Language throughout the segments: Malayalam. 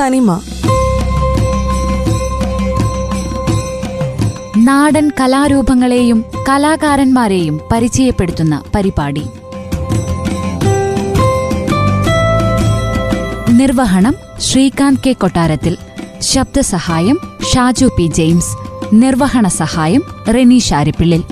തനിമ. നാടൻ കലാരൂപങ്ങളെയും കലാകാരന്മാരെയും പരിചയപ്പെടുത്തുന്ന പരിപാടി. നിർവഹണം ശ്രീകാന്ത് കെ കൊട്ടാരത്തിൽ ശബ്ദസഹായം ഷാജു പി ജെയിംസ് നിർവഹണ സഹായം റെനീഷ് ഷാരിപ്പിള്ളിൽ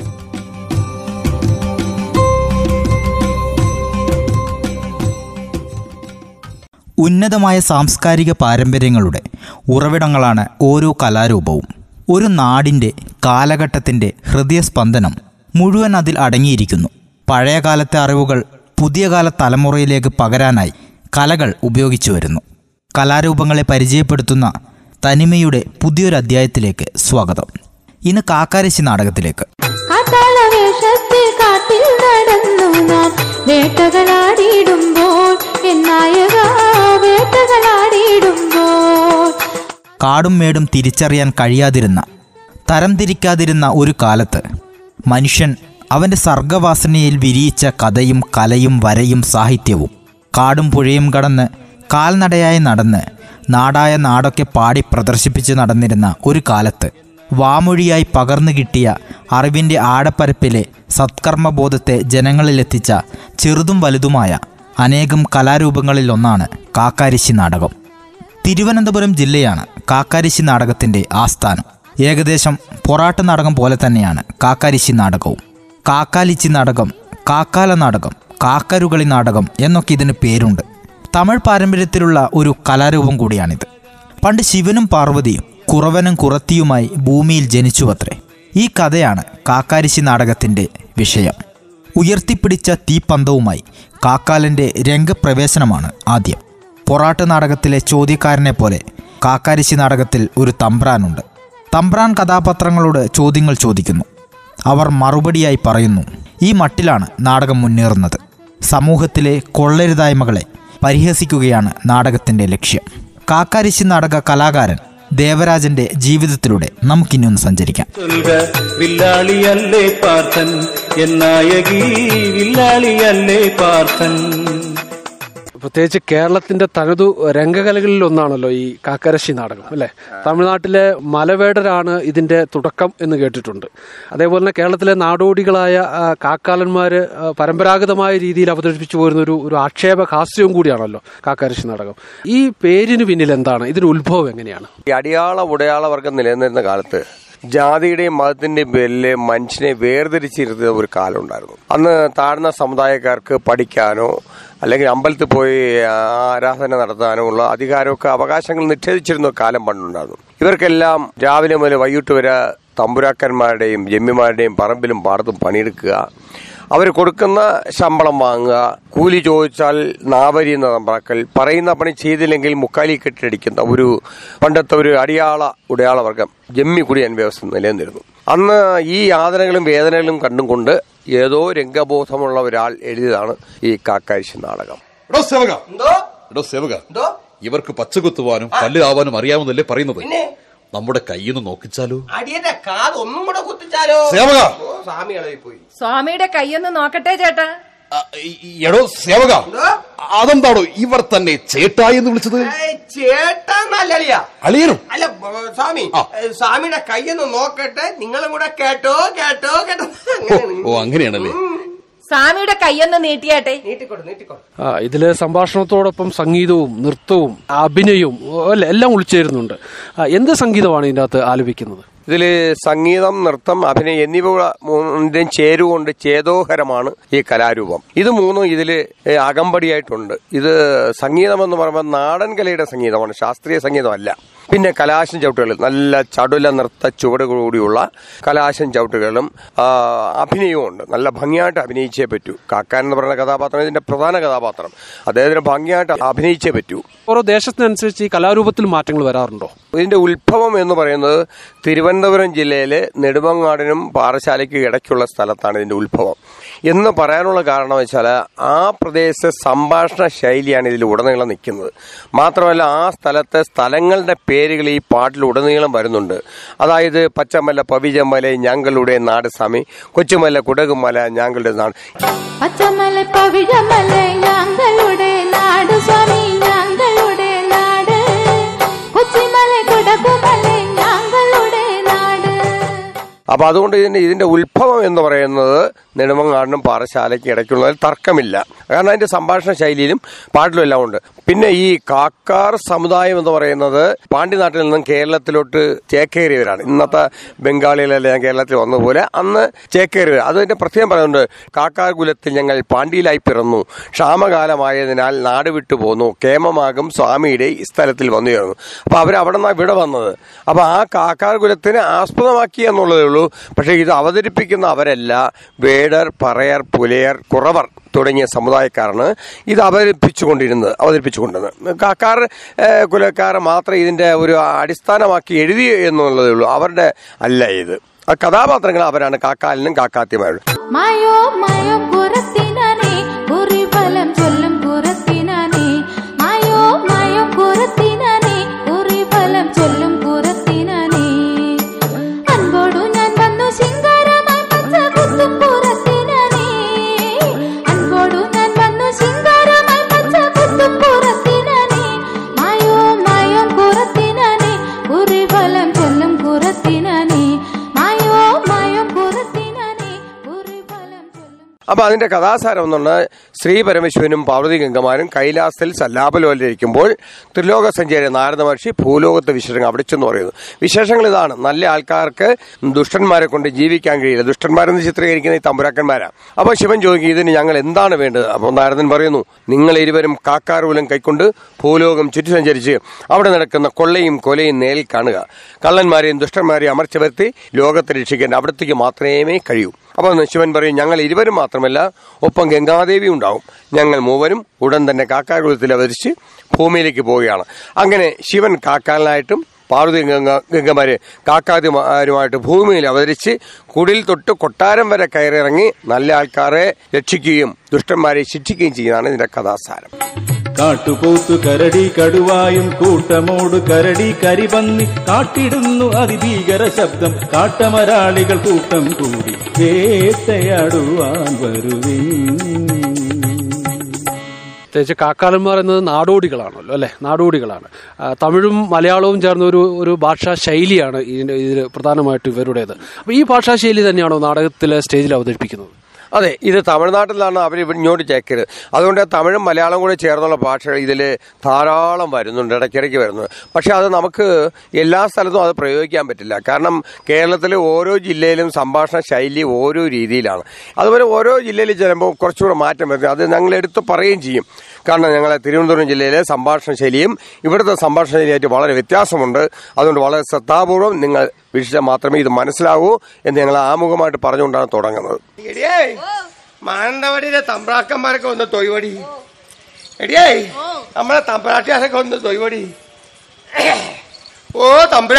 ഉന്നതമായ സാംസ്കാരിക പാരമ്പര്യങ്ങളുടെ ഉറവിടങ്ങളാണ് ഓരോ കലാരൂപവും. ഒരു നാടിന്റെ കാലഘട്ടത്തിന്റെ ഹൃദയസ്പന്ദനം മുഴുവൻ അതിൽ അടങ്ങിയിരിക്കുന്നു. പഴയകാലത്തെ അറിവുകൾ പുതിയ കാല തലമുറയിലേക്ക് പകരാനായി കലകൾ ഉപയോഗിച്ചു വരുന്നു. കലാരൂപങ്ങളെ പരിചയപ്പെടുത്തുന്ന തനിമയുടെ പുതിയൊരു അധ്യായത്തിലേക്ക് സ്വാഗതം. ഇന്ന് കാക്കാരശി നാടകത്തിലേക്ക്. വേട്ടകളാടിയിടുമ്പോൾ വേട്ടകളാടിയിടുമ്പോൾ കാടും മേടും തിരിച്ചറിയാൻ കഴിയാതിരുന്ന തരംതിരിക്കാതിരുന്ന ഒരു കാലത്ത് മനുഷ്യൻ അവന്റെ സർഗവാസനയിൽ വിരിയിച്ച കഥയും കലയും വരയും സാഹിത്യവും കാടും പുഴയും കടന്ന് കാൽനടയായി നടന്ന് നാടായ നാടൊക്കെ പാടി പ്രദർശിപ്പിച്ച് നടന്നിരുന്ന ഒരു കാലത്ത് വാമൊഴിയായി പകർന്നു കിട്ടിയ അറിവിന്റെ ആടപ്പരപ്പിലെ സത്കർമ്മബോധത്തെ ജനങ്ങളിലെത്തിച്ച ചെറുതും വലുതുമായ അനേകം കലാരൂപങ്ങളിലൊന്നാണ് കാക്കാരിശി നാടകം. തിരുവനന്തപുരം ജില്ലയാണ് കാക്കാരിശി നാടകത്തിന്റെ ആസ്ഥാനം. ഏകദേശം പൊറാട്ട് നാടകം പോലെ തന്നെയാണ് കാക്കാരിശി നാടകവും. കാക്കാലിച്ചി നാടകം കാക്കാല നാടകം കാക്കരുകളി നാടകം എന്നൊക്കെ ഇതിന് പേരുണ്ട്. തമിഴ് പാരമ്പര്യത്തിലുള്ള ഒരു കലാരൂപം കൂടിയാണിത്. പണ്ട് ശിവനും പാർവതിയും കുറവനും കുറത്തിയുമായി ഭൂമിയിൽ ജനിച്ചുവത്രേ. ഈ കഥയാണ് കാക്കാരിശി നാടകത്തിന്റെ വിഷയം. ഉയർത്തിപ്പിടിച്ച തീപ്പന്തവുമായി കാക്കാലന്റെ രംഗപ്രവേശനമാണ് ആദ്യം. പൊറാട്ട് നാടകത്തിലെ ചോദ്യക്കാരനെ പോലെ കാക്കാരിശി നാടകത്തിൽ ഒരു തമ്പ്രാനുണ്ട്. തമ്പ്രാൻ കഥാപാത്രങ്ങളോട് ചോദ്യങ്ങൾ ചോദിക്കുന്നു. അവർ മറുപടിയായി പറയുന്നു ഈ മട്ടിലാണ് നാടകം മുന്നേറുന്നത്. സമൂഹത്തിലെ കൊള്ളരുതായ്മകളെ പരിഹസിക്കുകയാണ് നാടകത്തിന്റെ ലക്ഷ്യം. കാക്കാരിശി നാടക കലാകാരൻ ദേവരാജന്റെ ജീവിതത്തിലൂടെ നമുക്കിനി സഞ്ചരിക്കാം. എന്നായകി വില്ലാളിയല്ലേ പാർത്ഥൻ? പ്രത്യേകിച്ച് കേരളത്തിന്റെ തനതു രംഗകലകളിൽ ഒന്നാണല്ലോ ഈ കാക്കരശി നാടകം അല്ലെ? തമിഴ്നാട്ടിലെ മലവേടരാണ് ഇതിന്റെ തുടക്കം എന്ന് കേട്ടിട്ടുണ്ട്. അതേപോലെ തന്നെ കേരളത്തിലെ നാടോടികളായ കാക്കാലന്മാര് പരമ്പരാഗതമായ രീതിയിൽ അവതരിപ്പിച്ചു പോരുന്ന ഒരു ഒരു ആക്ഷേപ ഹാസ്യവും കൂടിയാണല്ലോ കാക്കരശ്ശി നാടകം. ഈ പേരിന് പിന്നിൽ എന്താണ്? ഇതിന്റെ ഉത്ഭവം എങ്ങനെയാണ്? ഈ അടിയാള ഉടയാള വർഗം നിലനിന്നിരുന്ന കാലത്ത് ജാതിയുടെയും മതത്തിന്റെയും പേരിൽ മനുഷ്യനെ വേർതിരിച്ചിരുന്ന ഒരു കാലം ഉണ്ടായിരുന്നു. അന്ന് താഴ്ന്ന സമുദായക്കാർക്ക് പഠിക്കാനോ അല്ലെങ്കിൽ അമ്പലത്തിൽ പോയി ആരാധന നടത്താനോ ഉള്ള അധികാരമൊക്കെ അവകാശങ്ങൾ നിഷേധിച്ചിരുന്ന കാലം പണ്ടുണ്ടായിരുന്നു. ഇവർക്കെല്ലാം രാവിലെ മുതൽ വൈകിട്ട് വരെ തമ്പുരാക്കന്മാരുടെയും ജമ്മിമാരുടെയും പറമ്പിലും പാടത്തും പണിയെടുക്കുക അവർ കൊടുക്കുന്ന ശമ്പളം വാങ്ങുക കൂലി ചോദിച്ചാൽ നാവരി എന്ന പറയുന്ന പണി ചെയ്തില്ലെങ്കിൽ മുക്കാലി കെട്ടിടിക്കുന്ന ഒരു പണ്ടത്തെ ഒരു അടിയാള ഉടയാളവർഗം ജമ്മി കുടിയൻ വ്യവസ്ഥ നിലനിന്നിരുന്നു അന്ന് ഈ യാതനകളും വേദനകളും കണ്ടും കൊണ്ട് ഏതോ രംഗബോധമുള്ള ഒരാൾ എഴുതിയതാണ് ഈ കാക്കാശി നാടകം. സേവക. സേവക. ഇവർക്ക് പച്ചകുത്തുവാനും പല്ല് ആവാനും അറിയാമെന്നല്ലേ പറയുന്നത്? നമ്മുടെ കയ്യിന്ന് നോക്കിച്ചാലോ? അടിയന്റെ കാത് ഒന്നും കൂടെ കുത്തിച്ചാലോ? സേവക സ്വാമി പോയി. സ്വാമിയുടെ കയ്യൊന്ന് നോക്കട്ടെ ചേട്ടാ? എടോ സേവക അതെന്താണോ ഇവർ തന്നെ ചേട്ടായി എന്ന് വിളിച്ചത്? ചേട്ടാന്നല്ലളിയ അളിയനും? അല്ല സ്വാമി സ്വാമിയുടെ ഒന്ന് നോക്കട്ടെ നിങ്ങളും കൂടെ കേട്ടോ കേട്ടോ കേട്ടോ. ഓ അങ്ങനെയാണല്ലേ? സ്വാമിയുടെ കൈയൊന്ന് നീട്ടിയാട്ടെ? ഇതിലെ നീട്ടിക്കോട്ടെ ആ, ഇതിൽ സംഭാഷണത്തോടൊപ്പം സംഗീതവും നൃത്തവും അഭിനയവും എല്ലാം ഉൾച്ചേരുന്നുണ്ട്. എന്ത് സംഗീതമാണ് ഇതിന്റെ അകത്ത് ആലപിക്കുന്നത്? ഇതിൽ സംഗീതം നൃത്തം അഭിനയം എന്നിവ മൂന്നിന്റെയും ചേരുകൊണ്ട് ചേതോഹരമാണ് ഈ കലാരൂപം. ഇത് മൂന്നും ഇതിൽ അകമ്പടിയായിട്ടുണ്ട്. ഇത് സംഗീതം എന്ന് പറയുമ്പോൾ നാടൻ കലയുടെ സംഗീതമാണ് ശാസ്ത്രീയ സംഗീതമല്ല. പിന്നെ കലാശം ചവിട്ടുകളിൽ നല്ല ചടുല നൃത്ത ചുവടുകൂടിയുള്ള കലാശം ചവിട്ടുകളും അഭിനയമുണ്ട് അഭിനയവും ഉണ്ട്. നല്ല ഭംഗിയായിട്ട് അഭിനയിച്ചേ പറ്റൂ. കാക്കാൻ എന്ന് പറയുന്ന കഥാപാത്രം ഇതിന്റെ പ്രധാന കഥാപാത്രം. അദ്ദേഹത്തിന് ഭംഗിയായിട്ട് അഭിനയിച്ചേ പറ്റൂ. ഓരോ ദേശത്തിനനുസരിച്ച് ഈ കലാരൂപത്തിൽ മാറ്റങ്ങൾ വരാറുണ്ടോ? ഇതിന്റെ ഉത്ഭവം എന്ന് പറയുന്നത് തിരുവനന്തപുരം ജില്ലയിലെ നെടുമങ്ങാടിനും പാറശാലയ്ക്കും ഇടയ്ക്കുള്ള സ്ഥലത്താണ് ഇതിന്റെ ഉത്ഭവം. എന്ന് പറയാനുള്ള കാരണം വെച്ചാൽ ആ പ്രദേശത്തെ സംഭാഷണ ശൈലിയാണ് ഇതിൽ ഉടനീളം നിൽക്കുന്നത്. മാത്രമല്ല ആ സ്ഥലത്തെ സ്ഥലങ്ങളുടെ പേരുകൾ ഈ പാട്ടിൽ ഉടനീളം വരുന്നുണ്ട്. അതായത് പച്ചമല പവിജമല ഞങ്ങളുടെ നാട് സ്വാമി. കൊച്ചുമല കുടകുമല ഞങ്ങളുടെ നാട്. പച്ചമല പവിഴമല ഞങ്ങളുടെ നാട് സ്വാമി. അപ്പൊ അതുകൊണ്ട് ഇതിന്റെ ഇതിന്റെ ഉത്ഭവം എന്ന് പറയുന്നത് നെടുമങ്ങാടിനും പാറശാലയ്ക്ക് ഇടയ്ക്കുള്ളതിൽ തർക്കമില്ല. കാരണം അതിന്റെ സംഭാഷണ ശൈലിയിലും പാട്ടിലും എല്ലാം ഉണ്ട്. പിന്നെ ഈ കാക്കാർ സമുദായം എന്ന് പറയുന്നത് പാണ്ഡ്യനാട്ടിൽ നിന്നും കേരളത്തിലോട്ട് ചേക്കേറിയവരാണ്. ഇന്നത്തെ ബംഗാളികളെല്ലാം കേരളത്തിൽ വന്നതുപോലെ അന്ന് ചേക്കേറിയവർ അതിന്റെ പ്രത്യേകം പറയുന്നുണ്ട്. കാക്കാർ കുലത്തിൽ ഞങ്ങൾ പാണ്ഡ്യയിലായി പിറന്നു. ക്ഷാമകാലമായതിനാൽ നാട് വിട്ടു പോന്നു. കേമമാകും സ്വാമിയുടെ ഈ സ്ഥലത്തിൽ വന്നു ചേർന്നു. അപ്പോൾ അവർ അവിടെ നിന്നാണ് ഇവിടെ വന്നത്. അപ്പോൾ ആ കാക്കാർ കുലത്തിനെ ആസ്പദമാക്കി എന്നുള്ളതേ ഉള്ളൂ. പക്ഷെ ഇത് അവതരിപ്പിക്കുന്ന അവരല്ല. വേടർ പറയർ പുലയർ കുറവർ തുടങ്ങിയ സമുദായക്കാരാണ് ഇത് അവതരിപ്പിച്ചുകൊണ്ടിരുന്നത് അവതരിപ്പിച്ചുകൊണ്ടിരുന്നത് കാക്കാർ കുലക്കാർ മാത്രം ഇതിന്റെ ഒരു അടിസ്ഥാനമാക്കി എഴുതി എന്നുള്ളതേ ഉള്ളൂ. അവരുടെ അല്ല ഇത്. ആ കഥാപാത്രങ്ങൾ അവരാണ് കാക്കാലിനും കാക്കാത്തിമാരും. ചൊല്ലും ചൊല്ലും അപ്പൊ അതിന്റെ കഥാസാരം എന്ന് പറഞ്ഞാൽ ശ്രീ പരമേശ്വരനും പാർവതി ഗംഗമാരും കൈലാസത്തിൽ സല്ലാപലോലിരിക്കുമ്പോൾ ത്രിലോക സഞ്ചാരി നാരദ മഹർഷി ഭൂലോകത്തെ വിശേഷങ്ങൾ അവിടെ ചെന്ന് പറയുന്നു. വിശേഷങ്ങൾ ഇതാണ്. നല്ല ആൾക്കാർക്ക് ദുഷ്ടന്മാരെ കൊണ്ട് ജീവിക്കാൻ കഴിയില്ല. ദുഷ്ടന്മാരെന്ന് ചിത്രീകരിക്കുന്ന ഈ തമ്പുരാക്കന്മാരാണ് അപ്പൊ ശിവൻ ചോദിക്കും ഇതിന് ഞങ്ങൾ എന്താണ് വേണ്ടത്? അപ്പോൾ നാരദൻ പറയുന്നു നിങ്ങൾ ഇരുവരും കാക്കാരൂലം കൈക്കൊണ്ട് ഭൂലോകം ചുറ്റി സഞ്ചരിച്ച് അവിടെ നടക്കുന്ന കൊള്ളയും കൊലയും നേരിൽ കാണുക. കള്ളന്മാരെയും ദുഷ്ടന്മാരെയും അമർച്ച വരുത്തി ലോകത്തെ രക്ഷിക്കാൻ അവിടത്തേക്ക് മാത്രമേ കഴിയൂ. അപ്പൊ ശിവൻ പറയും ഞങ്ങൾ ഇരുവരും മാത്രമല്ല ഒപ്പം ഗംഗാദേവി ഉണ്ടാവും. ഞങ്ങൾ മൂവരും ഉടൻ തന്നെ കാക്കാകുലത്തിൽ അവതരിച്ച് ഭൂമിയിലേക്ക് പോവുകയാണ്. അങ്ങനെ ശിവൻ കാക്കാലിനായിട്ടും പാർവതി ഗംഗ ഗംഗമാര് കാക്കാതിമാരുമായിട്ട് ഭൂമിയിൽ അവതരിച്ച് കുടിൽ തൊട്ട് കൊട്ടാരം വരെ കയറിയിറങ്ങി നല്ല ആൾക്കാരെ രക്ഷിക്കുകയും ദുഷ്ടന്മാരെ ശിക്ഷിക്കുകയും ചെയ്യുന്നതാണ് ഇതിന്റെ കഥാസാരം. കാട്ടുപോത്തു കരടി കടുവായും കൂട്ടമോട് കരടി കരിപന്നി കാട്ടിടുന്നു അതിഭീകര ശബ്ദം. കാട്ടമരാളികൾ കൂട്ടം കൂടി വേട്ടയാടുവാൻ വരുവിൻ പ്രത്യേകിച്ച് കാക്കാലന്മാർ എന്നത് നാടോടികളാണല്ലോ അല്ലെ? നാടോടികളാണ്. തമിഴും മലയാളവും ചേർന്ന ഒരു ഒരു ഭാഷാ ശൈലിയാണ് ഇതിന്റെ ഇതിൽ പ്രധാനമായിട്ടും ഇവരുടേത്. അപ്പൊ ഈ ഭാഷാ ശൈലി തന്നെയാണോ നാടകത്തിലെ സ്റ്റേജിൽ അവതരിപ്പിക്കുന്നത്? അതെ ഇത് തമിഴ്നാട്ടിലാണ് അവർ ഇങ്ങോട്ട് ചേക്കരുത് അതുകൊണ്ട് തമിഴും മലയാളം കൂടെ ചേർന്നുള്ള ഭാഷകൾ ഇതിൽ ധാരാളം വരുന്നുണ്ട് ഇടയ്ക്കിടയ്ക്ക് വരുന്നുണ്ട്. പക്ഷേ അത് നമുക്ക് എല്ലാ സ്ഥലത്തും അത് പ്രയോഗിക്കാൻ പറ്റില്ല. കാരണം കേരളത്തിലെ ഓരോ ജില്ലയിലും സംഭാഷണ ശൈലി ഓരോ രീതിയിലാണ്. അതുപോലെ ഓരോ ജില്ലയിൽ ചെല്ലുമ്പോൾ കുറച്ചുകൂടെ മാറ്റം വരുന്നത് അത് ഞങ്ങൾ എടുത്ത് പറയുകയും ചെയ്യും. കാരണം ഞങ്ങളെ തിരുവനന്തപുരം ജില്ലയിലെ സംഭാഷണ ശൈലിയും ഇവിടുത്തെ സംഭാഷണ ശൈലിയായിട്ട് വളരെ വ്യത്യാസമുണ്ട്. അതുകൊണ്ട് വളരെ ശ്രദ്ധാപൂർവം നിങ്ങൾ വീക്ഷിച്ചാൽ മാത്രമേ ഇത് മനസ്സിലാവൂ എന്ന് ഞങ്ങൾ ആമുഖമായിട്ട് പറഞ്ഞുകൊണ്ടാണ് തുടങ്ങുന്നത്. മാനന്തവാടിയിലെ തമ്പ്രാക്കന്മാരൊക്കെ ഒന്ന് തൊയ്വടി എടിയേ നമ്മളെ തമ്പ്രാട്ടിയാരൊക്കെ ഒന്ന് തൊയ്വടി ഓ തമ്പ്ര.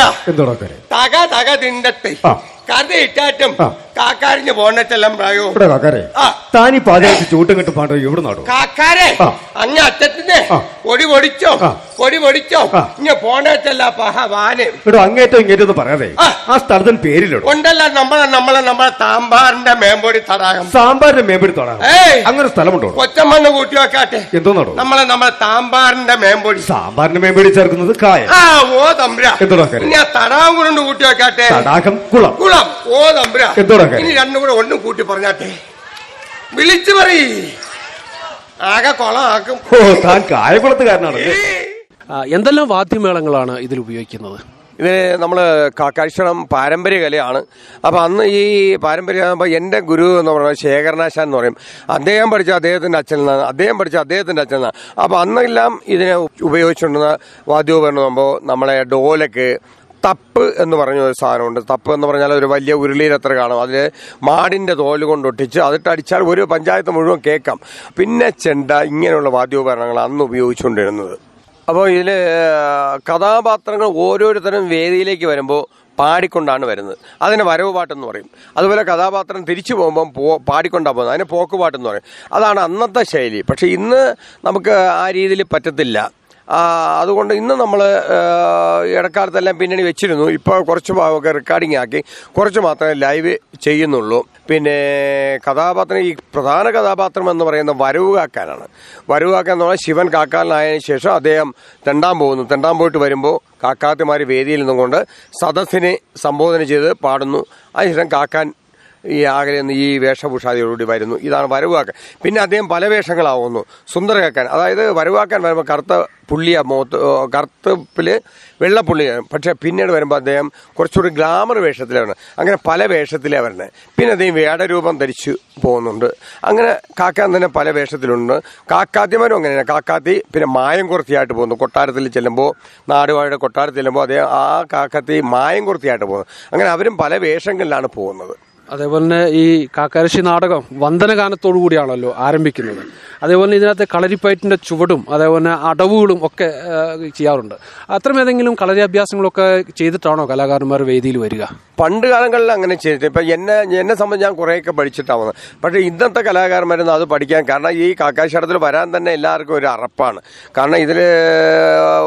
തക തക തിണ്ടട്ടെ കറി കഥ ഇട്ടാറ്റും ആ. കാക്കാരിഞ്ഞ് പോണറ്റെല്ലാം പ്രായോ ഇവിടെ കാക്കാരെ? ആ. താനി പാചകത്തിൽ ചൂട്ടും കിട്ടും പാണ്ടോ ഇവിടെ നാടോ? കാക്കാരെ ആ. അങ്ങ് അറ്റത്തിന് ആ. പൊടി പൊടിച്ചോ ആ. പൊടി പൊടിച്ചോ ആ. ഇഞ്ഞ പോണറ്റല്ല പഹ വാന് ഇവിടെ അങ്ങേറ്റം ഇങ്ങേറ്റം ഒന്നും പറയാതെ. ആ. ആ സ്ഥലത്തിന് പേരിലിടും? ഉണ്ടല്ല നമ്മളെ നമ്മളെ നമ്മളെ താമ്പാറിന്റെ മേമ്പൊടി തടാകം. സാമ്പാറിന്റെ മേമ്പെടുത്തോടാ ഏയ്. അങ്ങനെ സ്ഥലമുണ്ടോ കൊച്ചമ്മണ്ണ് കൂട്ടി വെക്കാട്ടെ. എന്തോ നാടോ? നമ്മളെ നമ്മളെ താമ്പാറിന്റെ മേമ്പൊടി. സാമ്പാറിന്റെ മേമ്പെടി ചേർക്കുന്നത് കായ. ആ ഓ തമ്പ്രാ. എന്തോടാ കാര്യം? ഇനി ആ തടാകം കൊണ്ട് കൂട്ടി വെക്കാട്ടെ. തടാകം കുളം. കുളം ഓ തമ്പ്രാ. എന്തോടാ കാര്യം? ഇനി രണ്ടും കൂടെ ഒന്നും കൂട്ടി പറഞ്ഞാട്ടെ. വിളിച്ചു പറയ്. ആകെ കൊളമാക്കും. ഓ താൻ കായകുളത്തുകാരനാണല്ലേ ആ, എന്തെല്ലാം വാദ്യമേളങ്ങളാണ് ഇതിൽ ഉപയോഗിക്കുന്നത്? ഇത് നമ്മൾ കാഴ്ചണം പാരമ്പര്യ കലയാണ്. അപ്പൊ അന്ന് ഈ പാരമ്പര്യ അപ്പൊ എന്റെ ഗുരു എന്ന് പറയുന്നത് ശേഖരനാശാൻ എന്ന് പറയും. അദ്ദേഹം പഠിച്ച അദ്ദേഹത്തിന്റെ അച്ഛൻ നിന്നാണ് അദ്ദേഹം പഠിച്ച അദ്ദേഹത്തിന്റെ അച്ഛൻ നിന്നാണ് അപ്പൊ അന്നെല്ലാം ഇതിനെ ഉപയോഗിച്ചുകൊണ്ടിരുന്ന വാദ്യോപകരണം ആകുമ്പോൾ നമ്മളെ ഡോലക്ക് തപ്പ് എന്ന് പറഞ്ഞ ഒരു സാധനമുണ്ട്. തപ്പ് എന്ന് പറഞ്ഞാൽ ഒരു വലിയ ഉരുളിയിലത്ര കാണും. അതിൽ മാടിന്റെ തോൽ കൊണ്ടൊട്ടിച്ച് അതിട്ട് അടിച്ചാൽ ഒരു പഞ്ചായത്ത് മുഴുവൻ കേൾക്കാം. പിന്നെ ചെണ്ട ഇങ്ങനെയുള്ള വാദ്യോപകരണങ്ങൾ അന്ന് ഉപയോഗിച്ചുകൊണ്ടിരുന്നത്. അപ്പോൾ ഇതിൽ കഥാപാത്രങ്ങൾ ഓരോരുത്തരും വേദിയിലേക്ക് വരുമ്പോൾ പാടിക്കൊണ്ടാണ് വരുന്നത്. അതിനെ വരവ് പാട്ടെന്ന് പറയും. അതുപോലെ കഥാപാത്രം തിരിച്ചു പോകുമ്പം പോ പാടിക്കൊണ്ടാണ് പോകുന്നത്. അതിന് പോക്കുപാട്ടെന്ന് പറയും. അതാണ് അന്നത്തെ ശൈലി. പക്ഷേ ഇന്ന് നമുക്ക് ആ രീതിയിൽ പറ്റത്തില്ല. അതുകൊണ്ട് ഇന്ന് നമ്മൾ ഇടക്കാലത്തെല്ലാം പിന്നണി വെച്ചിരുന്നു. ഇപ്പോൾ കുറച്ച് ഭാഗമൊക്കെ റെക്കോർഡിംഗ് ആക്കി. കുറച്ച് മാത്രമേ ലൈവ് ചെയ്യുന്നുള്ളൂ. പിന്നെ കഥാപാത്രം ഈ പ്രധാന കഥാപാത്രം എന്ന് പറയുന്ന വരവ് കാക്കാൻ എന്ന് പറഞ്ഞാൽ ശിവൻ കാക്കാലിനായതിനു ശേഷം അദ്ദേഹം തെണ്ടാൻ പോകുന്നു. തെണ്ടാൻ പോയിട്ട് വരുമ്പോൾ കാക്കാത്തിമാർ വേദിയിൽ നിന്നുകൊണ്ട് സദസ്സിനെ സംബോധന ചെയ്ത് പാടുന്നു. അതിനുശേഷം കാക്കാൻ ഈ ആകെ നിന്ന് ഈ വേഷഭൂഷാദിയോടുകൂടി വരുന്നു. ഇതാണ് വരവാക്കാൻ. പിന്നെ അദ്ദേഹം പല വേഷങ്ങളാവുന്നു. സുന്ദരകാക്കാൻ. അതായത് വരവാക്കാൻ വരുമ്പോൾ കറുത്ത പുള്ളിയ മുഖത്ത് കറുത്തപ്പിൽ വെള്ളപ്പുള്ളിയാണ് പക്ഷെ പിന്നീട് വരുമ്പോൾ അദ്ദേഹം കുറച്ചുകൂടി ഗ്ലാമർ വേഷത്തിലാണ് അങ്ങനെ പല വേഷത്തിലെ വരണേ പിന്നെ അദ്ദേഹം വേടരൂപം ധരിച്ചു പോകുന്നുണ്ട്. അങ്ങനെ കാക്കാൻ തന്നെ പല വേഷത്തിലുണ്ട്. കാക്കാത്തിമാരും അങ്ങനെയാണ് കാക്കാത്തി പിന്നെ മായം കുറത്തിയായിട്ട് പോകുന്നു. കൊട്ടാരത്തിൽ ചെല്ലുമ്പോൾ നാടുവാഴയുടെ കൊട്ടാരത്തിൽ ചെല്ലുമ്പോൾ അദ്ദേഹം ആ കാക്കാത്തി മായം കുറത്തിയായിട്ട് പോകുന്നു. അങ്ങനെ അവരും പല വേഷങ്ങളിലാണ് പോകുന്നത്. അതേപോലെ തന്നെ ഈ കാക്കാരശ്ശി നാടകം വന്ദനഗാനത്തോടു കൂടിയാണല്ലോ ആരംഭിക്കുന്നത്. അതേപോലെ തന്നെ ഇതിനകത്ത് കളരിപ്പയറ്റിന്റെ ചുവടും അതേപോലെ അടവുകളും ഒക്കെ ചെയ്യാറുണ്ട്. അത്തരം ഏതെങ്കിലും കളരി അഭ്യാസങ്ങളൊക്കെ ചെയ്തിട്ടാണോ കലാകാരന്മാർ വേദിയിൽ വരിക? പണ്ട് കാലങ്ങളിൽ അങ്ങനെ ചെയ്തിട്ട് ഇപ്പൊ എന്നെ എന്നെ സംബന്ധിച്ച് ഞാൻ കുറേയൊക്കെ പഠിച്ചിട്ടാണ് പക്ഷേ ഇന്നത്തെ കലാകാരന്മാരൊന്നും അത് പഠിക്കാൻ കാരണം ഈ കാക്കാശടത്തിൽ വരാൻ തന്നെ എല്ലാവർക്കും ഒരു അറപ്പാണ്. കാരണം ഇതിൽ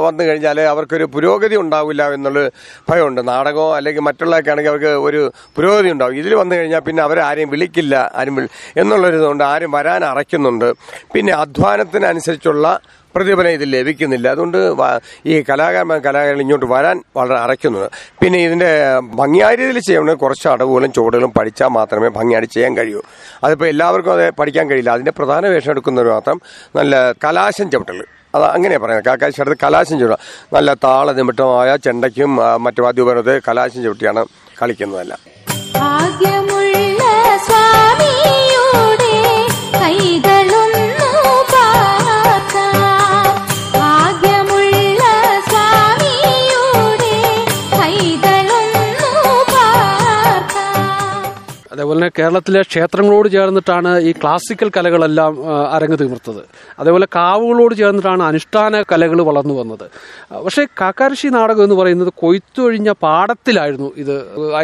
വന്നു കഴിഞ്ഞാൽ അവർക്കൊരു പുരോഗതി ഉണ്ടാവില്ല എന്നുള്ള ഭയമുണ്ട്. നാടകമോ അല്ലെങ്കിൽ മറ്റുള്ളതൊക്കെ ആണെങ്കിൽ അവർക്ക് ഒരു പുരോഗതി ഉണ്ടാവും. ഇതിൽ വന്നു കഴിഞ്ഞാൽ പിന്നെ അവരാരെയും വിളിക്കില്ല ആരും എന്നുള്ളൊരിതുകൊണ്ട് ആരും വരാൻ അറയ്ക്കുന്നുണ്ട്. പിന്നെ അധ്വാനത്തിനനുസരിച്ചുള്ള പ്രതിഫലം ഇതിൽ ലഭിക്കുന്നില്ല. അതുകൊണ്ട് ഈ കലാകാരന്മാർ കലാകാരൻ ഇങ്ങോട്ട് വരാൻ വളരെ അറയ്ക്കുന്നുണ്ട്. പിന്നെ ഇതിന്റെ ഭംഗിയായ രീതിയിൽ ചെയ്യണമെങ്കിൽ കുറച്ച് അടവുകളും ചുവടുകളും പഠിച്ചാൽ മാത്രമേ ഭംഗിയായിട്ട് ചെയ്യാൻ കഴിയൂ. അതിപ്പോൾ എല്ലാവർക്കും അത് പഠിക്കാൻ കഴിയില്ല. അതിന്റെ പ്രധാന വേഷം എടുക്കുന്നവർ മാത്രം നല്ല കലാശം ചവിട്ടൽ അത് അങ്ങനെയാണ് പറയുന്നത്. കാക്കാശി കലാശം ചവിട്ടുക നല്ല താളനിമിട്ടമായ ചെണ്ടയ്ക്കും മറ്റു വാദ്യോപകരണത്തെ കലാശം ചവിട്ടിയാണ് കളിക്കുന്നതല്ല. ഭാഗ്യമുള്ള സ്വാമിയുടെ അതേപോലെ തന്നെ കേരളത്തിലെ ക്ഷേത്രങ്ങളോട് ചേർന്നിട്ടാണ് ഈ ക്ലാസിക്കൽ കലകളെല്ലാം അരങ്ങു തീർത്തത്. അതേപോലെ കാവുകളോട് ചേർന്നിട്ടാണ് അനുഷ്ഠാന കലകൾ വളർന്നു വന്നത്. പക്ഷേ കാക്കാരശ്ശി നാടകം എന്ന് പറയുന്നത് കൊയ്ത്തൊഴിഞ്ഞ പാടത്തിലായിരുന്നു ഇത്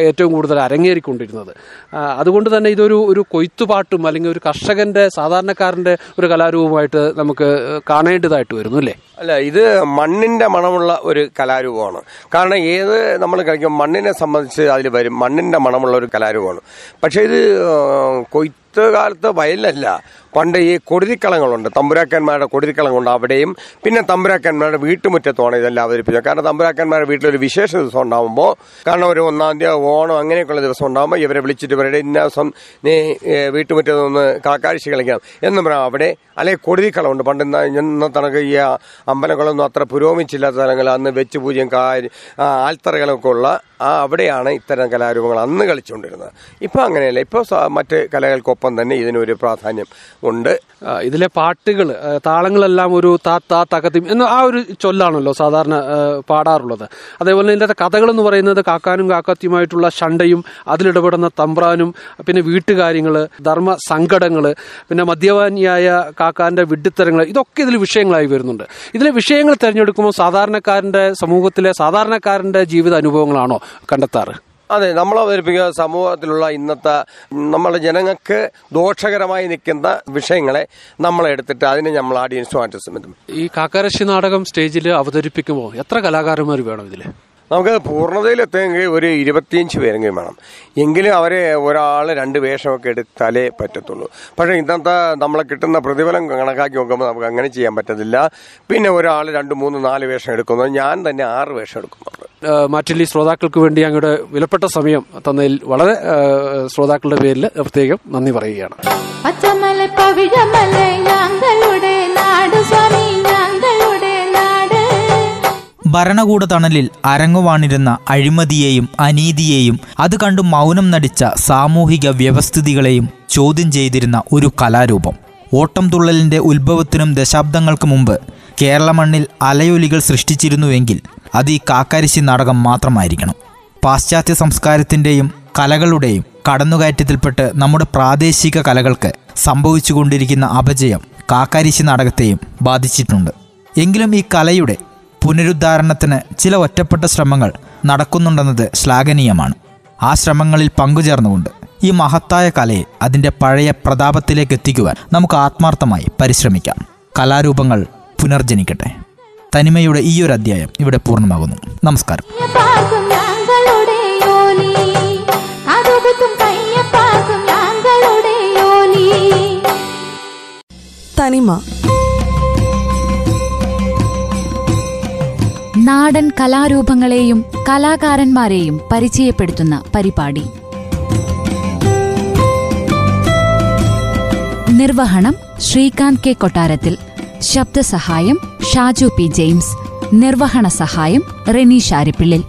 ഏറ്റവും കൂടുതൽ അരങ്ങേറിക്കൊണ്ടിരുന്നത്. അതുകൊണ്ട് തന്നെ ഇതൊരു ഒരു കൊയ്ത്തുപാട്ടും അല്ലെങ്കിൽ ഒരു കർഷകന്റെ സാധാരണക്കാരന്റെ ഒരു കലാരൂപമായിട്ട് നമുക്ക് കാണേണ്ടതായിട്ട് വരുന്നു അല്ലേ? അല്ല ഇത് മണ്ണിന്റെ മണമുള്ള ഒരു കലാരൂപമാണ്. കാരണം ഏത് നമ്മൾ കളിക്കും മണ്ണിനെ സംബന്ധിച്ച് അതിൽ വരും. മണ്ണിന്റെ മണമുള്ള ഒരു കലാരൂപമാണ്. പക്ഷേ ഇത് ആ, കൊയ്ത്ത് കാലത്ത് വയലല്ല. പണ്ട് ഈ കൊടുതിക്കളങ്ങളുണ്ട് തമ്പുരാക്കന്മാരുടെ കൊടുതിക്കളങ്ങളുണ്ട് അവിടെയും. പിന്നെ തമ്പുരാക്കന്മാരുടെ വീട്ടുമുറ്റത്തുമാണ് ഇതെല്ലാം അവതരിപ്പിച്ചത്. കാരണം തമ്പുരാക്കന്മാരുടെ വീട്ടിലൊരു വിശേഷ ദിവസം ഉണ്ടാകുമ്പോൾ കാരണം ഒരു ഒന്നാം തീയതി ഓണം അങ്ങനെയൊക്കെയുള്ള ദിവസം ഉണ്ടാകുമ്പോൾ ഇവരെ വിളിച്ചിട്ട് ഇവരുടെ ഇന്ന ദിവസം നീ വീട്ടുമുറ്റത്ത് നിന്ന് കാക്കാഴ്ച കളിക്കാം. എന്ന് പറയാം. അവിടെ അല്ലെങ്കിൽ കൊടുതിക്കളമുണ്ട് പണ്ട് ഇന്നത്തണക്ക് ഈ അമ്പലങ്ങളൊന്നും അത്ര പുരോഗമിച്ചില്ലാത്ത സ്ഥലങ്ങൾ. അന്ന് വെച്ച് പൂജ്യം കാര്യ ആൽത്തറകളൊക്കെ ഉള്ള ആ അവിടെയാണ് ഇത്തരം കലാരൂപങ്ങൾ അന്ന് കളിച്ചുകൊണ്ടിരുന്നത്. ഇപ്പം അങ്ങനെയല്ല. ഇപ്പോൾ മറ്റ് കലകൾക്കൊപ്പം തന്നെ ഇതിനൊരു പ്രാധാന്യം ഉണ്ട്. ഇതിലെ പാട്ടുകൾ താളങ്ങളെല്ലാം ഒരു താ താ തകതിം എന്ന ആ ഒരു ചൊല്ലാണല്ലോ സാധാരണ പാടാറുള്ളത്. അതേപോലെ തന്നെ ഇതിന്റെ കഥകൾ എന്ന് പറയുന്നത് കാക്കാനും കാക്കാത്തിയുമായിട്ടുള്ള ശണ്ടയും അതിലിടപെടുന്ന തമ്പ്രാനും പിന്നെ വീട്ടുകാര്യങ്ങൾ ധർമ്മ സങ്കടങ്ങൾ പിന്നെ മദ്യപാനിയായ കാക്കാന്റെ വിഡ്ഢിത്തരങ്ങൾ ഇതൊക്കെ ഇതിൽ വിഷയങ്ങളായി വരുന്നുണ്ട്. ഇതിലെ വിഷയങ്ങൾ തിരഞ്ഞെടുക്കുമ്പോൾ സാധാരണക്കാരന്റെ സമൂഹത്തിലെ സാധാരണക്കാരന്റെ ജീവിത അനുഭവങ്ങളാണോ കണ്ടെത്താറ്? അതെ നമ്മൾ അവതരിപ്പിക്കുക സമൂഹത്തിലുള്ള ഇന്നത്തെ നമ്മളെ ജനങ്ങൾക്ക് ദോഷകരമായി നിൽക്കുന്ന വിഷയങ്ങളെ നമ്മൾ എടുത്തിട്ട് അതിനെ നമ്മൾ ഓഡിയൻസുമായിട്ട് ശ്രമിക്കും ഈ കാക്കാരശ്ശി നാടകം സ്റ്റേജിൽ അവതരിപ്പിക്കുമ്പോൾ എത്ര കലാകാരന്മാർ വേണം ഇതിൽ നമുക്ക് പൂർണതയിലെത്തുമെങ്കിൽ ഒരു ഇരുപത്തിയഞ്ച് പേരെങ്കിലും വേണം. എങ്കിലും അവരെ ഒരാൾ രണ്ട് വേഷമൊക്കെ എടുത്താലേ പറ്റത്തുള്ളൂ. പക്ഷേ ഇന്നത്തെ നമ്മളെ കിട്ടുന്ന പ്രതിഫലം കണക്കാക്കി നോക്കുമ്പോൾ നമുക്ക് അങ്ങനെ ചെയ്യാൻ പറ്റത്തില്ല. പിന്നെ ഒരാൾ രണ്ട് മൂന്ന് നാല് വേഷം എടുക്കുന്നു ഞാൻ തന്നെ ആറ് വേഷം എടുക്കുന്നുണ്ട്. മാറ്റില്ലി ശ്രോതാക്കൾക്ക് വേണ്ടി അങ്ങയുടെ വിലപ്പെട്ട സമയം തന്നതിൽ വളരെ ശ്രോതാക്കളുടെ പേരിൽ പ്രത്യേകം നന്ദി പറയുകയാണ്. പച്ചമല പവിഴമല ഭരണകൂട തണലിൽ അരങ്ങുവാണിരുന്ന അഴിമതിയെയും അനീതിയെയും അത് കണ്ടു മൗനം നടിച്ച സാമൂഹിക വ്യവസ്ഥിതികളെയും ചോദ്യം ചെയ്തിരുന്ന ഒരു കലാരൂപം. ഓട്ടം തുള്ളലിന്റെ ഉത്ഭവത്തിനും ദശാബ്ദങ്ങൾക്ക് മുമ്പ് കേരള മണ്ണിൽ അലയൊലികൾ സൃഷ്ടിച്ചിരുന്നുവെങ്കിൽ അത് ഈ കാക്കാരിശി നാടകം മാത്രമായിരിക്കണം. പാശ്ചാത്യ സംസ്കാരത്തിന്റെയും കലകളുടെയും കടന്നുകയറ്റത്തിൽപ്പെട്ട് നമ്മുടെ പ്രാദേശിക കലകൾക്ക് സംഭവിച്ചുകൊണ്ടിരിക്കുന്ന അപജയം കാക്കാരിശി നാടകത്തെയും ബാധിച്ചിട്ടുണ്ട്. എങ്കിലും ഈ കലയുടെ പുനരുദ്ധാരണത്തിന് ചില ഒറ്റപ്പെട്ട ശ്രമങ്ങൾ നടക്കുന്നുണ്ടെന്നത് ശ്ലാഘനീയമാണ്. ആ ശ്രമങ്ങളിൽ പങ്കുചേർന്നുകൊണ്ട് ഈ മഹത്തായ കലയെ അതിന്റെ പഴയ പ്രതാപത്തിലേക്ക് എത്തിക്കുവാൻ നമുക്ക് ആത്മാർത്ഥമായി പരിശ്രമിക്കാം. കലാരൂപങ്ങൾ പുനർജനിക്കട്ടെ. തനിമയുടെ ഈ ഒരു അധ്യായം ഇവിടെ പൂർണമാകുന്നു. നമസ്കാരം. പാർക്കും നാടൻ കലാരൂപങ്ങളെയും കലാകാരന്മാരെയും പരിചയപ്പെടുത്തുന്ന പരിപാടി. നിർവഹണം ശ്രീകാന്ത് കെ കൊട്ടാരത്തിൽ ശബ്ദസഹായം ഷാജു പി ജെയിംസ് നിർവഹണ സഹായം റെനീഷ് ഷാരിപ്പിള്ളിൽ